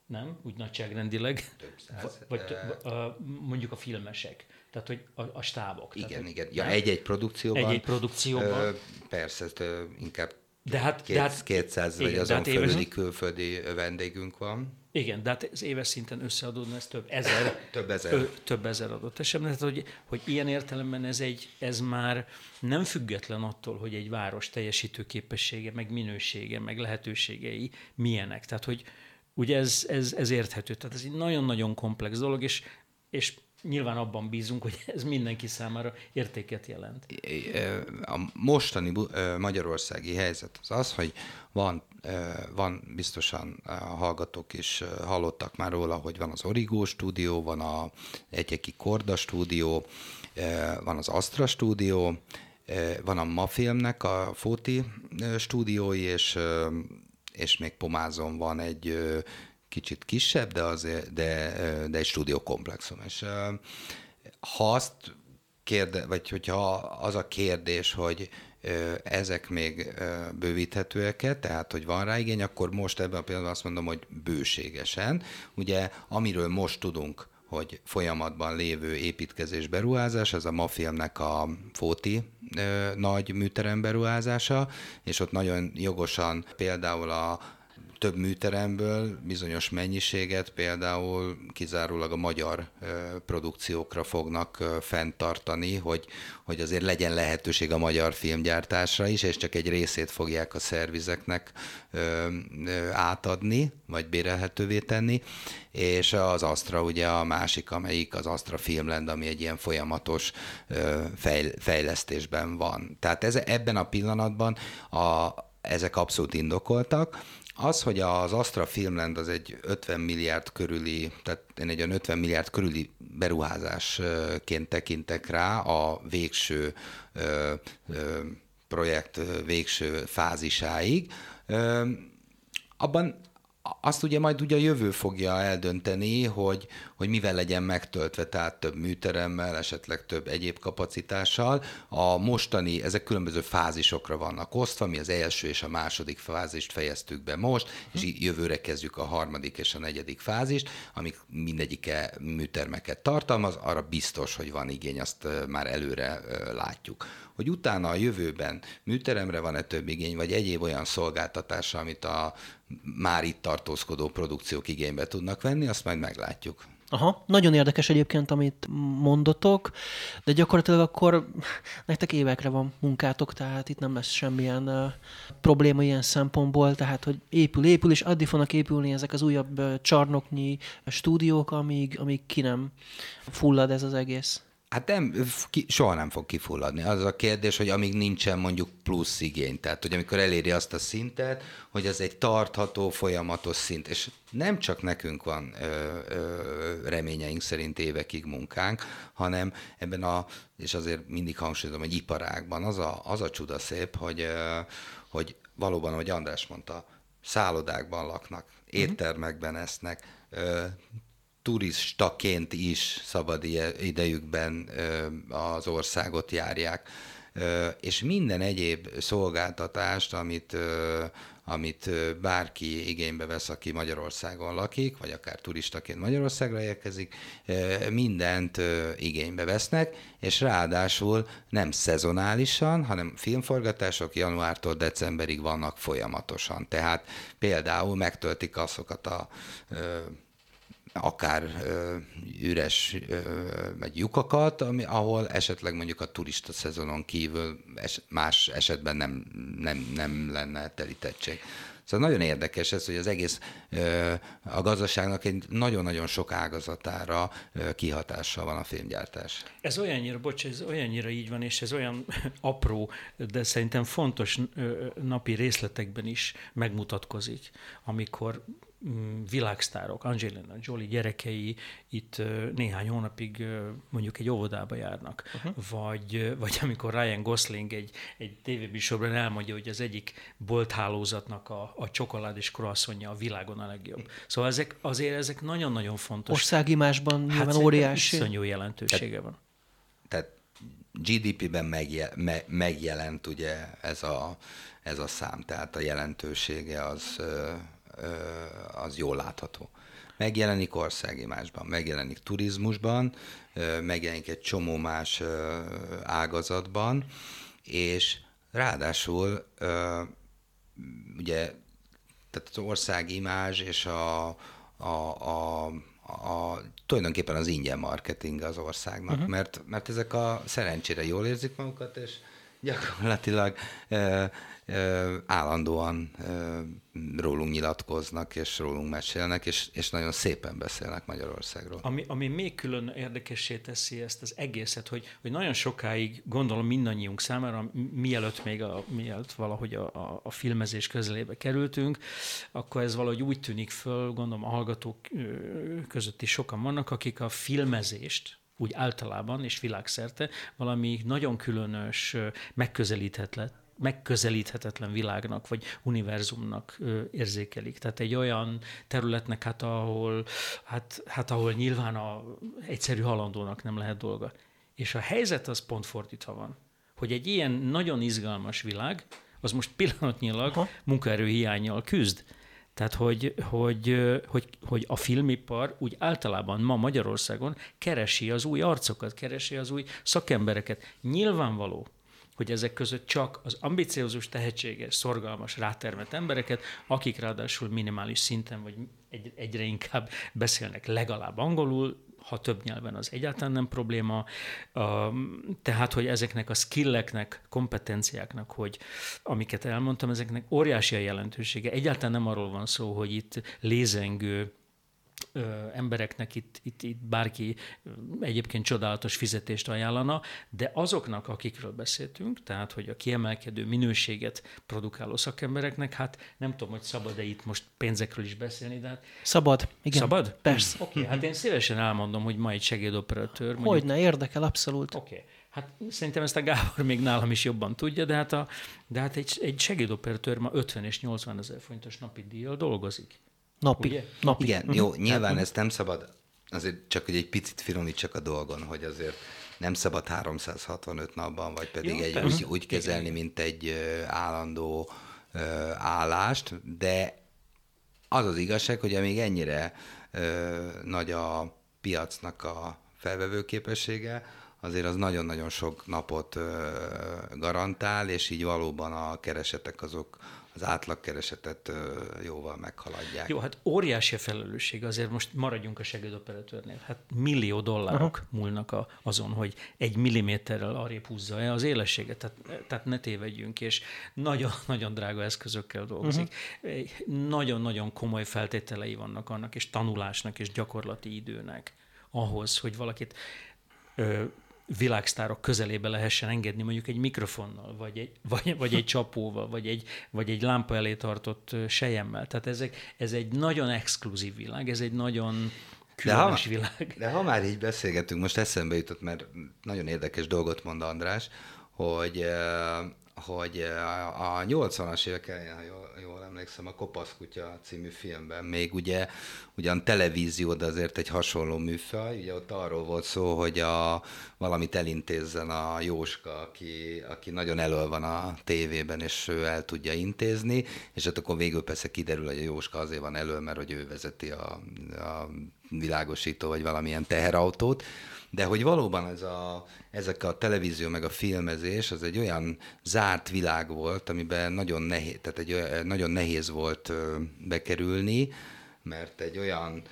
nem? Úgy nagyságrendileg. Több száz. Vagy uh, mondjuk a filmesek. Tehát, hogy a, a stábok. Igen, tehát, igen. Ja, egy-egy produkcióban. Egy-egy produkcióban. Uh, persze, uh, inkább de hát, két, de hát, 200 igen, vagy azon hát fölüli külföldi vendégünk van. Igen, de hát az éves szinten összeadódna ez több ezer. több ezer. Ö, több ezer adott esetben. Tehát, hogy, hogy ilyen értelemben ez, egy, ez már nem független attól, hogy egy város teljesítő képessége, meg minősége, meg lehetőségei milyenek. Tehát, hogy ugye ez, ez, ez érthető. Tehát ez egy nagyon-nagyon komplex dolog, és, és nyilván abban bízunk, hogy ez mindenki számára értéket jelent. A mostani magyarországi helyzet az az, hogy van, van biztosan a hallgatók is hallottak már róla, hogy van az Origo stúdió, van a Egyeki Korda stúdió, van az Astra stúdió, van a Mafilmnek a Fóti stúdiói, és, és még Pomázon van egy kicsit kisebb, de, azért, de, de egy stúdiókomplexum. És ha azt kérde, vagy hogyha az a kérdés, hogy ezek még bővíthetőek, tehát hogy van rá igény, akkor most ebben a pillanatban azt mondom, hogy bőségesen. Ugye, amiről most tudunk, hogy folyamatban lévő építkezés beruházás, ez a Mafilmnek a Fóti ö, nagy műterem beruházása, és ott nagyon jogosan például a több műteremből bizonyos mennyiséget például kizárólag a magyar produkciókra fognak fenntartani, hogy, hogy azért legyen lehetőség a magyar filmgyártásra is, és csak egy részét fogják a szervizeknek átadni, vagy bérelhetővé tenni, és az Astra ugye a másik, amelyik az Astra Filmland, ami egy ilyen folyamatos fejlesztésben van. Tehát ez, ebben a pillanatban a, ezek abszolút indokoltak. Az, hogy az Astra Filmland az egy 50 milliárd körüli, tehát én egy olyan 50 milliárd körüli beruházásként tekintek rá a végső projekt végső fázisáig. Abban azt ugye majd ugye a jövő fogja eldönteni, hogy, hogy mivel legyen megtöltve, tehát több műteremmel, esetleg több egyéb kapacitással. A mostani, ezek különböző fázisokra vannak osztva, mi az első és a második fázist fejeztük be most, és jövőre kezdjük a harmadik és a negyedik fázist, amik mindegyike műtermeket tartalmaz, arra biztos, hogy van igény, azt már előre látjuk hogy utána a jövőben műteremre van-e több igény, vagy egyéb olyan szolgáltatásra, amit a már itt tartózkodó produkciók igénybe tudnak venni, azt majd meglátjuk. Aha, nagyon érdekes egyébként, amit mondotok, de gyakorlatilag akkor nektek évekre van munkátok, tehát itt nem lesz semmilyen uh, probléma ilyen szempontból, tehát hogy épül, épül, és addig fognak épülni ezek az újabb uh, csarnoknyi stúdiók, amíg, amíg ki nem fullad ez az egész. Hát nem, ki, soha nem fog kifulladni. Az a kérdés, hogy amíg nincsen mondjuk plusz igény, tehát hogy amikor eléri azt a szintet, hogy ez egy tartható, folyamatos szint, és nem csak nekünk van ö, ö, reményeink szerint évekig munkánk, hanem ebben a, és azért mindig hangsúlyozom, hogy iparágban az a, az a csuda szép, hogy, ö, hogy valóban, ahogy András mondta, szállodákban laknak, mhm. éttermekben esznek, turistaként is szabad idejükben az országot járják. És minden egyéb szolgáltatást, amit, amit bárki igénybe vesz, aki Magyarországon lakik, vagy akár turistaként Magyarországra érkezik, mindent igénybe vesznek, és ráadásul nem szezonálisan, hanem filmforgatások januártól decemberig vannak folyamatosan. Tehát például megtöltik azokat a akár ö, üres ö, vagy lyukakat, ami, ahol esetleg mondjuk a turista szezonon kívül es, más esetben nem, nem, nem lenne telítettség. Szóval nagyon érdekes ez, hogy az egész a gazdaságnak egy nagyon-nagyon sok ágazatára kihatással van a filmgyártás. Ez olyannyira, bocs, ez olyannyira így van, és ez olyan apró, de szerintem fontos napi részletekben is megmutatkozik, amikor világsztárok, Angelina Jolie gyerekei itt néhány hónapig mondjuk egy óvodába járnak, uh-huh. vagy, vagy amikor Ryan Gosling egy, egy tévébísorban elmondja, hogy az egyik bolthálózatnak a, a csokolád és croissantja a világon a legjobb. Szóval ezek, azért ezek nagyon-nagyon fontos. Országimásban hát nyilván óriási. Iszonyú jelentősége van. Tehát GDP-ben megje, me, megjelent ugye ez a, ez a szám, tehát a jelentősége az az jól látható. Megjelenik országimásban, megjelenik turizmusban, megjelenik egy csomó más ágazatban, és ráadásul ugye tehát az országimázs és a, a, a, a, tulajdonképpen az ingyen marketing az országnak, uh-huh. mert, mert ezek a szerencsére jól érzik magukat, és gyakorlatilag állandóan rólunk nyilatkoznak, és rólunk mesélnek, és, és nagyon szépen beszélnek Magyarországról. Ami, ami még külön érdekessé teszi ezt az egészet, hogy, hogy nagyon sokáig, gondolom mindannyiunk számára, mielőtt még a, mielőtt valahogy a, a, a filmezés közelébe kerültünk, akkor ez valahogy úgy tűnik föl, gondolom a hallgatók között is sokan vannak, akik a filmezést, úgy általában és világszerte valami nagyon különös, megközelíthetetlen megközelíthetetlen világnak, vagy univerzumnak érzékelik. Tehát egy olyan területnek, hát ahol, hát, hát ahol nyilván a egyszerű halandónak nem lehet dolga. És a helyzet az pont fordítva van hogy egy ilyen nagyon izgalmas világ, az most pillanatnyilag Aha. munkaerőhiányjal küzd. Tehát, hogy, hogy, hogy, hogy a filmipar úgy általában ma Magyarországon keresi az új arcokat, keresi az új szakembereket. Nyilvánvaló, hogy ezek között csak az ambiciózus, tehetséges, szorgalmas, rátermett embereket, akik ráadásul minimális szinten, vagy egy, egyre inkább beszélnek legalább angolul, ha több nyelven az egyáltalán nem probléma. Tehát, hogy ezeknek a skilleknek, kompetenciáknak, hogy amiket elmondtam, ezeknek óriási a jelentősége. Egyáltalán nem arról van szó, hogy itt lézengő ö, embereknek itt, itt, itt bárki egyébként csodálatos fizetést ajánlana, de azoknak, akikről beszéltünk, tehát hogy a kiemelkedő minőséget produkáló szakembereknek, hát nem tudom, hogy szabad-e itt most pénzekről is beszélni, de hát... Szabad, igen. Szabad? Persze. Oké, okay, hát én szívesen elmondom, hogy ma egy segédoperatőr... Mondjuk... Hogyne, érdekel, abszolút. Oké. Okay. Hát szerintem ezt a Gábor még nálam is jobban tudja, de hát, a, de hát egy, egy segédoperatőr ma 50 és 80 ezer forintos napi díjjal dolgozik. Napi. Ugye? Napi. Igen, jó, nyilván ezt nem szabad, azért csak hogy egy picit finomítsak a dolgon, hogy azért nem szabad 365 napban, vagy pedig jó, egy, úgy, úgy kezelni, mint egy állandó állást, de az az igazság, hogy amíg ennyire nagy a piacnak a felvevő képessége, azért az nagyon-nagyon sok napot garantál, és így valóban a keresetek azok az átlagkeresetet jóval meghaladják. Jó, hát óriási a felelősség, azért most maradjunk a segédoperatőrnél. Hát millió dollárok Aha. múlnak a, azon, hogy egy milliméterrel arrébb húzza -e az élességet, tehát, tehát ne tévedjünk, és nagyon-nagyon drága eszközökkel dolgozik. Uh-huh. Nagyon-nagyon komoly feltételei vannak annak, és tanulásnak, és gyakorlati időnek ahhoz, hogy valakit ö, világsztárok közelébe lehessen engedni mondjuk egy mikrofonnal, vagy egy, vagy, vagy egy csapóval, vagy egy, vagy egy lámpa elé tartott sejemmel. Tehát ezek, ez egy nagyon exkluzív világ, ez egy nagyon különös de ha, világ. De ha már így beszélgetünk, most eszembe jutott, mert nagyon érdekes dolgot mond András, hogy hogy a 80-as évek elején, ha jól, jól emlékszem, a Kopaszkutya című filmben még ugye ugyan televízió, de azért egy hasonló műfaj, ugye ott arról volt szó, hogy a, valamit elintézzen a Jóska, aki, aki nagyon elől van a tévében, és ő el tudja intézni, és hát akkor végül persze kiderül, hogy a Jóska azért van elől, mert hogy ő vezeti a, a világosító, vagy valamilyen teherautót, de hogy valóban ez a, ezek a televízió meg a filmezés, az egy olyan zárt világ volt, amiben nagyon nehéz, tehát egy, nagyon nehéz volt bekerülni, mert egy olyan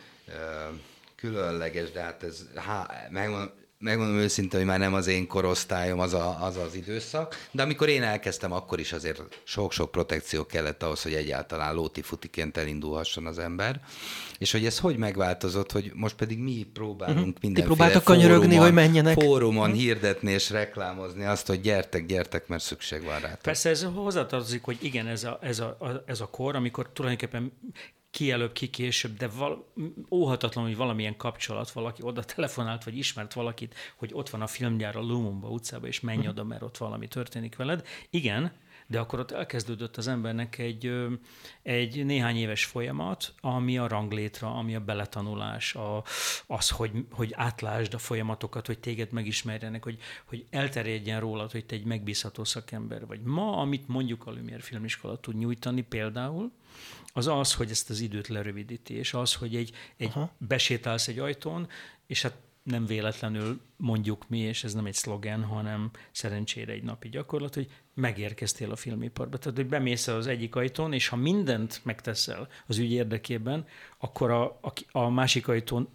különleges, de hát ez, há, megmondom, megmondom őszintén, hogy már nem az én korosztályom az, a, az az időszak, de amikor én elkezdtem, akkor is azért sok-sok protekció kellett ahhoz, hogy egyáltalán lóti-futiként elindulhasson az ember. És hogy ez hogy megváltozott, hogy most pedig mi próbálunk uh-huh. mindenféle Ti kanyörögni, hogy menjenek. fórumon uh-huh. hirdetni és reklámozni azt, hogy gyertek, gyertek, mert szükség van rá. Persze ez hozzátartozik, hogy igen, ez a, ez a, ez a kor, amikor tulajdonképpen ki előbb, ki később, de val- óhatatlan, hogy valamilyen kapcsolat, valaki oda telefonált, vagy ismert valakit, hogy ott van a filmgyár a Lumumba utcába, és menj oda, mert ott valami történik veled. Igen, de akkor ott elkezdődött az embernek egy, egy néhány éves folyamat, ami a ranglétra, ami a beletanulás, a, az, hogy, hogy átlásd a folyamatokat, hogy téged megismerjenek, hogy, hogy elterjedjen rólad, hogy te egy megbízható szakember vagy. Ma, amit mondjuk a Lumière Filmiskola tud nyújtani például, az az, hogy ezt az időt lerövidíti, és az, hogy egy, egy besétálsz egy ajtón, és hát nem véletlenül mondjuk mi, és ez nem egy szlogen, hanem szerencsére egy napi gyakorlat, hogy megérkeztél a filmiparba. Tehát, hogy bemész az egyik ajtón, és ha mindent megteszel az ügy érdekében, akkor a, a, a másik ajtón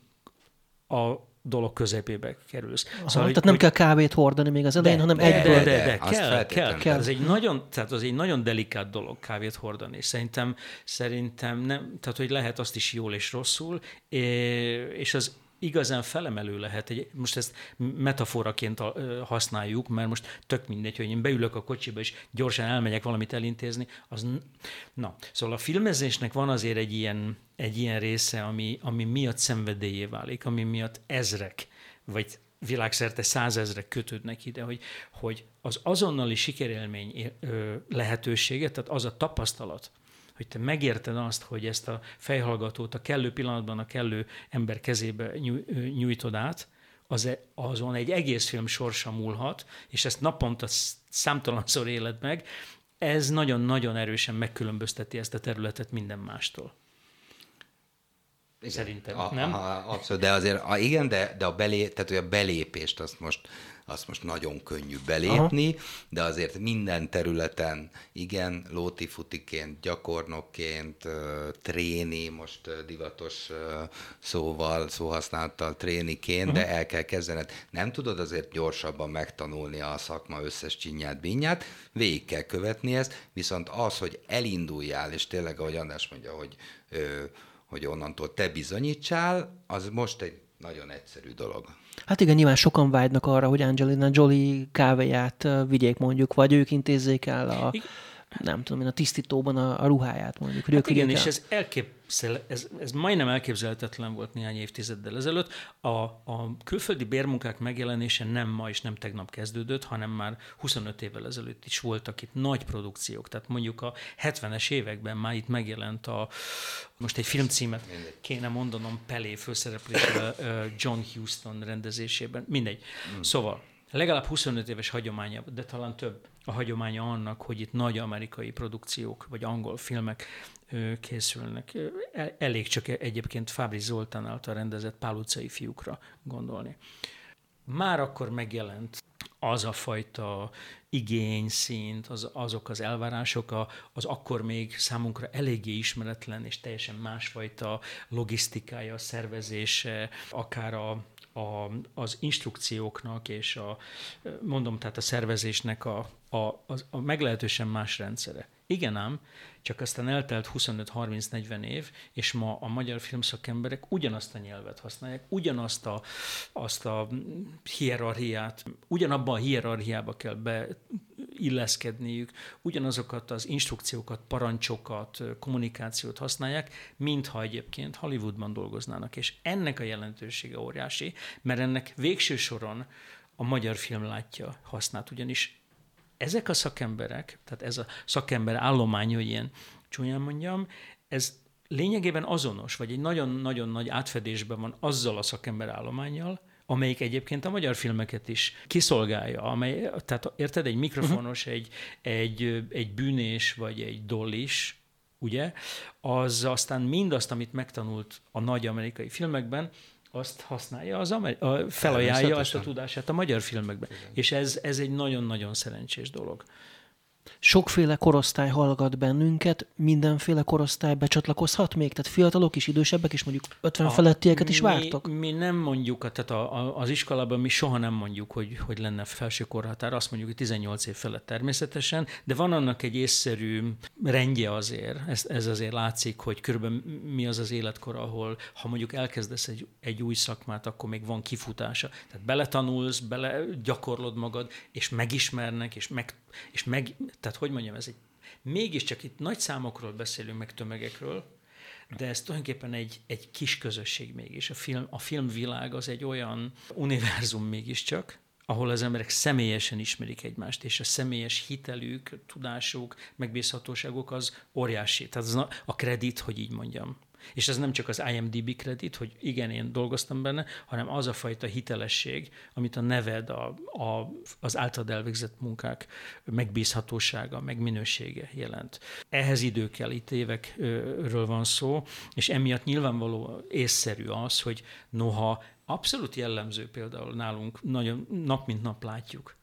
a dolog közepébe kerülsz. Aha, szóval, tehát hogy, nem kell kávét hordani még az elején, de, hanem de, egyből. De, de, de, kell, kell, kell. Ez egy nagyon, tehát az egy nagyon delikát dolog kávét hordani, szerintem, szerintem nem, tehát hogy lehet azt is jól és rosszul, és az igazán felemelő lehet. Egy, most ezt metaforaként használjuk, mert most tök mindegy, hogy én beülök a kocsiba, és gyorsan elmegyek valamit elintézni. Az, na, szóval a filmezésnek van azért egy ilyen, egy ilyen része, ami, ami miatt szenvedélyé válik, ami miatt ezrek, vagy világszerte százezrek kötődnek ide, hogy, hogy az azonnali sikerélmény lehetősége, tehát az a tapasztalat, hogy te megérted azt, hogy ezt a fejhallgatót a kellő pillanatban a kellő ember kezébe nyújtod át, az, e, azon egy egész film sorsa múlhat, és ezt naponta számtalanszor éled meg, ez nagyon-nagyon erősen megkülönbözteti ezt a területet minden mástól. Igen. Szerintem, a, nem? A, abszolút, de azért, a, igen, de, de a, belé, tehát, hogy a belépést azt most azt most nagyon könnyű belépni, Aha. de azért minden területen, igen, lótifutiként, gyakornokként, tréni, most divatos szóval, szóhasználattal tréniként, de el kell kezdened. Nem tudod azért gyorsabban megtanulni a szakma összes csinyát, binyát, végig kell követni ezt, viszont az, hogy elinduljál, és tényleg, ahogy András mondja, hogy hogy onnantól te bizonyítsál, az most egy nagyon egyszerű dolog. Hát igen, nyilván sokan vágynak arra, hogy Angelina Jolie kávéját vigyék mondjuk, vagy ők intézzék el a, nem tudom én, a tisztítóban a, a ruháját mondjuk. Hogy hát igen, és ez, elképzel, ez, ez majdnem elképzelhetetlen volt néhány évtizeddel ezelőtt. A, a külföldi bérmunkák megjelenése nem ma és nem tegnap kezdődött, hanem már 25 évvel ezelőtt is voltak itt nagy produkciók. Tehát mondjuk a 70-es években már itt megjelent a, most egy filmcímet kéne mondanom, Pelé főszereplésével John Huston rendezésében, mindegy. Mm. Szóval legalább 25 éves hagyománya, de talán több a hagyománya annak, hogy itt nagy amerikai produkciók, vagy angol filmek készülnek. Elég csak egyébként Fábri Zoltán által rendezett Pál fiúkra gondolni. Már akkor megjelent az a fajta igényszint, az, azok az elvárások, a, az akkor még számunkra eléggé ismeretlen és teljesen másfajta logisztikája, szervezése, akár a, a, az instrukcióknak és a, mondom, tehát a szervezésnek a, a, a, a meglehetősen más rendszere. Igen ám, csak aztán eltelt 25-30-40 év, és ma a magyar filmszakemberek ugyanazt a nyelvet használják, ugyanazt a, azt a hierarchiát, ugyanabban a hierarchiába kell beilleszkedniük, ugyanazokat az instrukciókat, parancsokat, kommunikációt használják, mintha egyébként Hollywoodban dolgoznának. És ennek a jelentősége óriási, mert ennek végső soron a magyar film látja hasznát, ugyanis ezek a szakemberek, tehát ez a szakember állomány, hogy ilyen csúnyán mondjam, ez lényegében azonos, vagy egy nagyon-nagyon nagy átfedésben van azzal a szakember állományjal, amelyik egyébként a magyar filmeket is kiszolgálja, amely, tehát érted, egy mikrofonos, uh-huh. egy, egy, egy bűnés, vagy egy dollis, ugye, az aztán mindazt, amit megtanult a nagy amerikai filmekben, azt használja, az Ameri- a, felajánlja azt a tudását a magyar filmekben. Igen. És ez, ez egy nagyon-nagyon szerencsés dolog. Sokféle korosztály hallgat bennünket, mindenféle korosztály becsatlakozhat még? Tehát fiatalok is, idősebbek is, mondjuk 50 a, felettieket is vártok? Mi, mi nem mondjuk, tehát a, a, az iskolában mi soha nem mondjuk, hogy, hogy lenne felső korhatár, azt mondjuk, hogy 18 év felett természetesen, de van annak egy észszerű rendje azért, ez, ez azért látszik, hogy körülbelül mi az az életkor, ahol ha mondjuk elkezdesz egy, egy új szakmát, akkor még van kifutása. Tehát beletanulsz, bele gyakorlod magad, és megismernek, és meg és meg, tehát hogy mondjam, ez egy, mégiscsak itt nagy számokról beszélünk, meg tömegekről, de ez tulajdonképpen egy, egy kis közösség mégis. A, film, a filmvilág az egy olyan univerzum mégiscsak, ahol az emberek személyesen ismerik egymást, és a személyes hitelük, tudásuk, megbízhatóságuk az óriási. Tehát az a kredit, hogy így mondjam. És ez nem csak az IMDB kredit, hogy igen, én dolgoztam benne, hanem az a fajta hitelesség, amit a neved, a, a, az általad elvégzett munkák megbízhatósága, meg minősége jelent. Ehhez idő kell, itt évekről van szó, és emiatt nyilvánvaló észszerű az, hogy noha abszolút jellemző például nálunk, nagyon nap mint nap látjuk,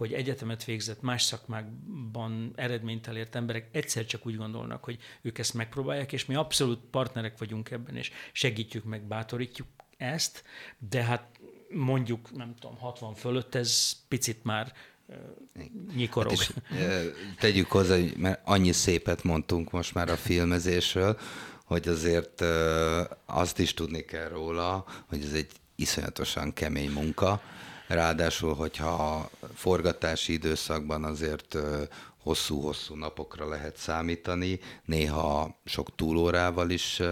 hogy egyetemet végzett, más szakmákban eredményt elért emberek egyszer csak úgy gondolnak, hogy ők ezt megpróbálják, és mi abszolút partnerek vagyunk ebben, és segítjük meg, bátorítjuk ezt, de hát mondjuk, nem tudom, 60 fölött ez picit már nyikorog. Hát és, tegyük hozzá, hogy mert annyi szépet mondtunk most már a filmezésről, hogy azért azt is tudni kell róla, hogy ez egy iszonyatosan kemény munka, Ráadásul, hogyha a forgatási időszakban azért hosszú-hosszú napokra lehet számítani, néha sok túlórával is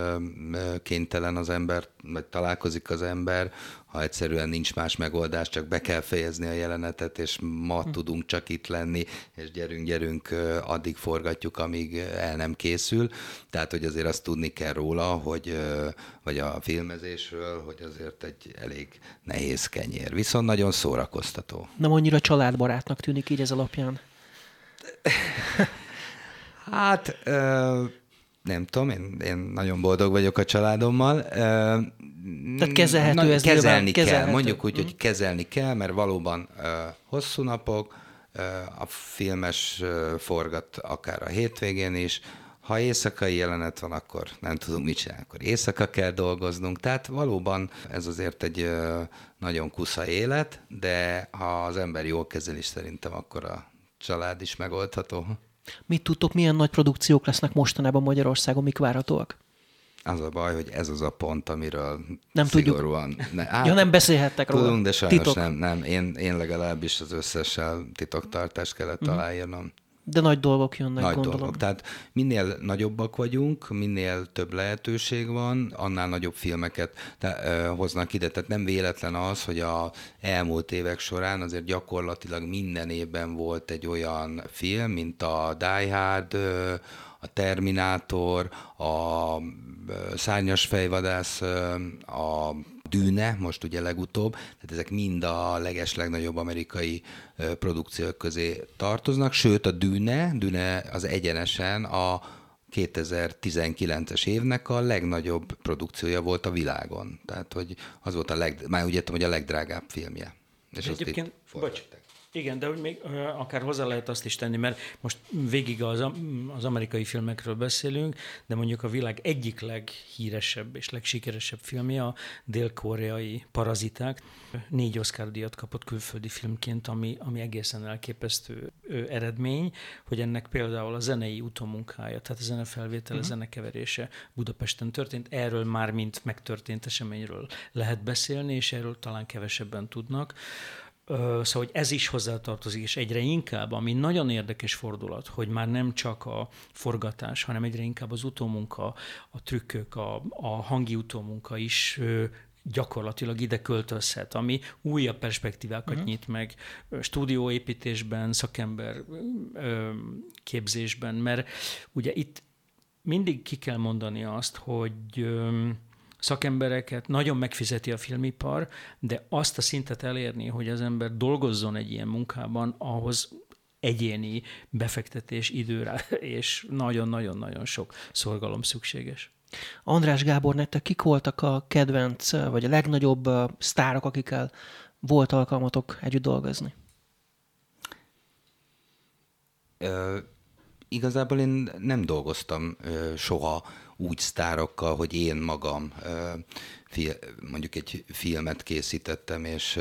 kénytelen az ember, vagy találkozik az ember, ha egyszerűen nincs más megoldás, csak be kell fejezni a jelenetet, és ma hm. tudunk csak itt lenni, és gyerünk, gyerünk, addig forgatjuk, amíg el nem készül. Tehát, hogy azért azt tudni kell róla, hogy, vagy a filmezésről, hogy azért egy elég nehéz kenyér. Viszont nagyon szórakoztató. Nem annyira családbarátnak tűnik így ez alapján. Hát, nem tudom, én, én nagyon boldog vagyok a családommal. Tehát kezelhető Na, ez Kezelni nyilván, kell, kezelhető. mondjuk úgy, hogy kezelni kell, mert valóban uh, hosszú napok, uh, a filmes uh, forgat akár a hétvégén is, ha éjszakai jelenet van, akkor nem tudunk mit csinálni, akkor éjszaka kell dolgoznunk. Tehát valóban ez azért egy nagyon kusza élet, de ha az ember jól kezeli, szerintem akkor a család is megoldható. Mit tudtok, milyen nagy produkciók lesznek mostanában Magyarországon, mik várhatóak? Az a baj, hogy ez az a pont, amiről nem szigorúan... Tudjuk. Ne, hát, ja, nem beszélhettek róla. Tudunk, de sajnos Titok. nem. nem. Én, én legalábbis az összessel titoktartást kellett uh-huh. aláírnom. De nagy dolgok jönnek, nagy gondolom. dolgok. Tehát minél nagyobbak vagyunk, minél több lehetőség van, annál nagyobb filmeket te, ö, hoznak ide. Tehát nem véletlen az, hogy a elmúlt évek során azért gyakorlatilag minden évben volt egy olyan film, mint a Die Hard, ö, a Terminátor, a Szárnyas fejvadász, a Dűne, most ugye legutóbb, tehát ezek mind a leges legnagyobb amerikai produkciók közé tartoznak, sőt a Dűne, Dűne az egyenesen a 2019-es évnek a legnagyobb produkciója volt a világon. Tehát, hogy az volt a leg, már úgy értem, hogy a legdrágább filmje. És egyébként, bocs, igen, de hogy még akár hozzá lehet azt is tenni, mert most végig az, az amerikai filmekről beszélünk, de mondjuk a világ egyik leghíresebb és legsikeresebb filmje a dél-koreai Paraziták. Négy Oscar díjat kapott külföldi filmként, ami, ami egészen elképesztő eredmény, hogy ennek például a zenei utómunkája, tehát a zenefelvétel, uh-huh. a zenekeverése Budapesten történt. Erről már mint megtörtént eseményről lehet beszélni, és erről talán kevesebben tudnak. Szóval, hogy ez is hozzátartozik, és egyre inkább, ami nagyon érdekes fordulat, hogy már nem csak a forgatás, hanem egyre inkább az utómunka, a trükkök, a, a hangi utómunka is gyakorlatilag ide költözhet, ami újabb perspektívákat uh-huh. nyit meg stúdióépítésben, szakember képzésben, mert ugye itt mindig ki kell mondani azt, hogy szakembereket, nagyon megfizeti a filmipar, de azt a szintet elérni, hogy az ember dolgozzon egy ilyen munkában, ahhoz egyéni befektetés időre, és nagyon-nagyon-nagyon sok szorgalom szükséges. András Gábor, nektek kik voltak a kedvenc, vagy a legnagyobb sztárok, akikkel volt alkalmatok együtt dolgozni? Ö, igazából én nem dolgoztam ö, soha úgy sztárokkal, hogy én magam mondjuk egy filmet készítettem, és,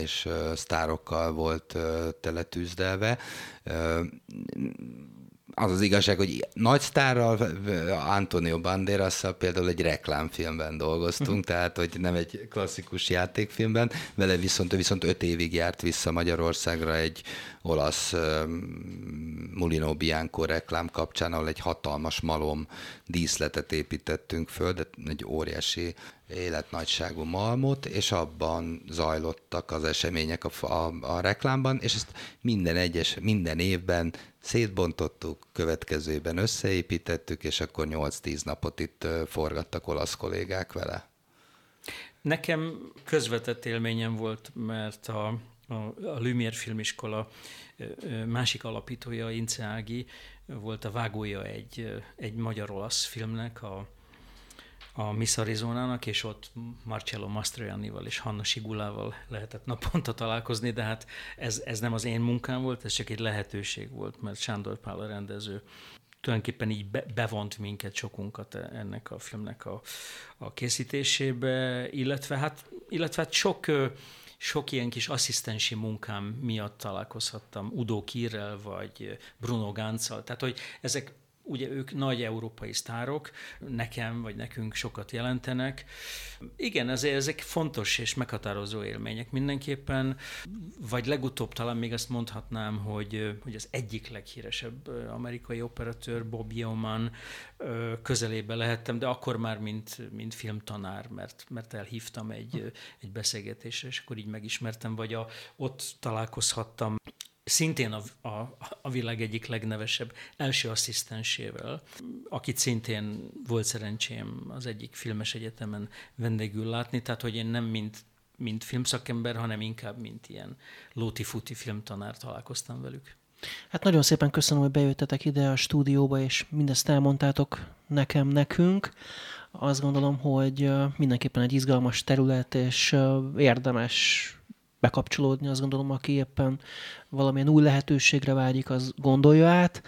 és sztárokkal volt teletűzdelve az az igazság, hogy nagy sztárral, Antonio banderas például egy reklámfilmben dolgoztunk, uh-huh. tehát hogy nem egy klasszikus játékfilmben, vele viszont viszont öt évig járt vissza Magyarországra egy olasz um, Mulino Bianco reklám kapcsán, ahol egy hatalmas malom díszletet építettünk föl, de egy óriási életnagyságú malmot, és abban zajlottak az események a, a, a reklámban, és ezt minden egyes, minden évben szétbontottuk, következőben összeépítettük, és akkor 8-10 napot itt forgattak olasz kollégák vele. Nekem közvetett élményem volt, mert a, a, a Lumière filmiskola másik alapítója, Ince Ági, volt a vágója egy, egy magyar-olasz filmnek, a a Miss Arizona-nak, és ott Marcello Mastroiannival és Hanna Sigulával lehetett naponta találkozni, de hát ez, ez nem az én munkám volt, ez csak egy lehetőség volt, mert Sándor Pál a rendező tulajdonképpen így be, bevont minket, sokunkat ennek a filmnek a, a készítésébe, illetve hát, illetve hát sok, sok ilyen kis asszisztensi munkám miatt találkozhattam Udo Kirrel vagy Bruno Gánccal. Tehát, hogy ezek ugye ők nagy európai sztárok, nekem vagy nekünk sokat jelentenek. Igen, ezért ezek fontos és meghatározó élmények mindenképpen, vagy legutóbb talán még azt mondhatnám, hogy, hogy az egyik leghíresebb amerikai operatőr, Bob Yeoman közelébe lehettem, de akkor már mint, mint filmtanár, mert, mert elhívtam egy, egy beszélgetésre, és akkor így megismertem, vagy a, ott találkozhattam szintén a, a, a világ egyik legnevesebb első asszisztensével, akit szintén volt szerencsém az egyik filmes egyetemen vendégül látni, tehát hogy én nem mint, mint filmszakember, hanem inkább mint ilyen lóti-futi filmtanár találkoztam velük. Hát nagyon szépen köszönöm, hogy bejöttetek ide a stúdióba, és mindezt elmondtátok nekem, nekünk. Azt gondolom, hogy mindenképpen egy izgalmas terület, és érdemes bekapcsolódni, azt gondolom, aki éppen valamilyen új lehetőségre vágyik, az gondolja át.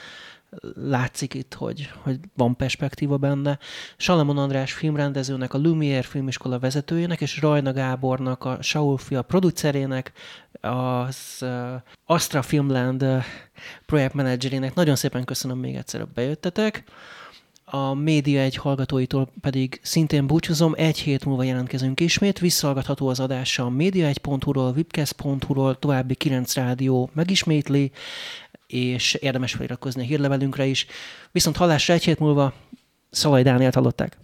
Látszik itt, hogy, hogy van perspektíva benne. Salamon András filmrendezőnek, a Lumière filmiskola vezetőjének, és Rajna Gábornak, a Saul fia producerének, az Astra Filmland projektmenedzserének nagyon szépen köszönöm még egyszer, hogy bejöttetek. A média egy hallgatóitól pedig szintén búcsúzom, egy hét múlva jelentkezünk ismét, visszahallgatható az adása a média1.hu-ról, webcast.hu-ról, további 9 rádió megismétli, és érdemes feliratkozni a hírlevelünkre is. Viszont hallásra egy hét múlva Szalai Dánielt hallották.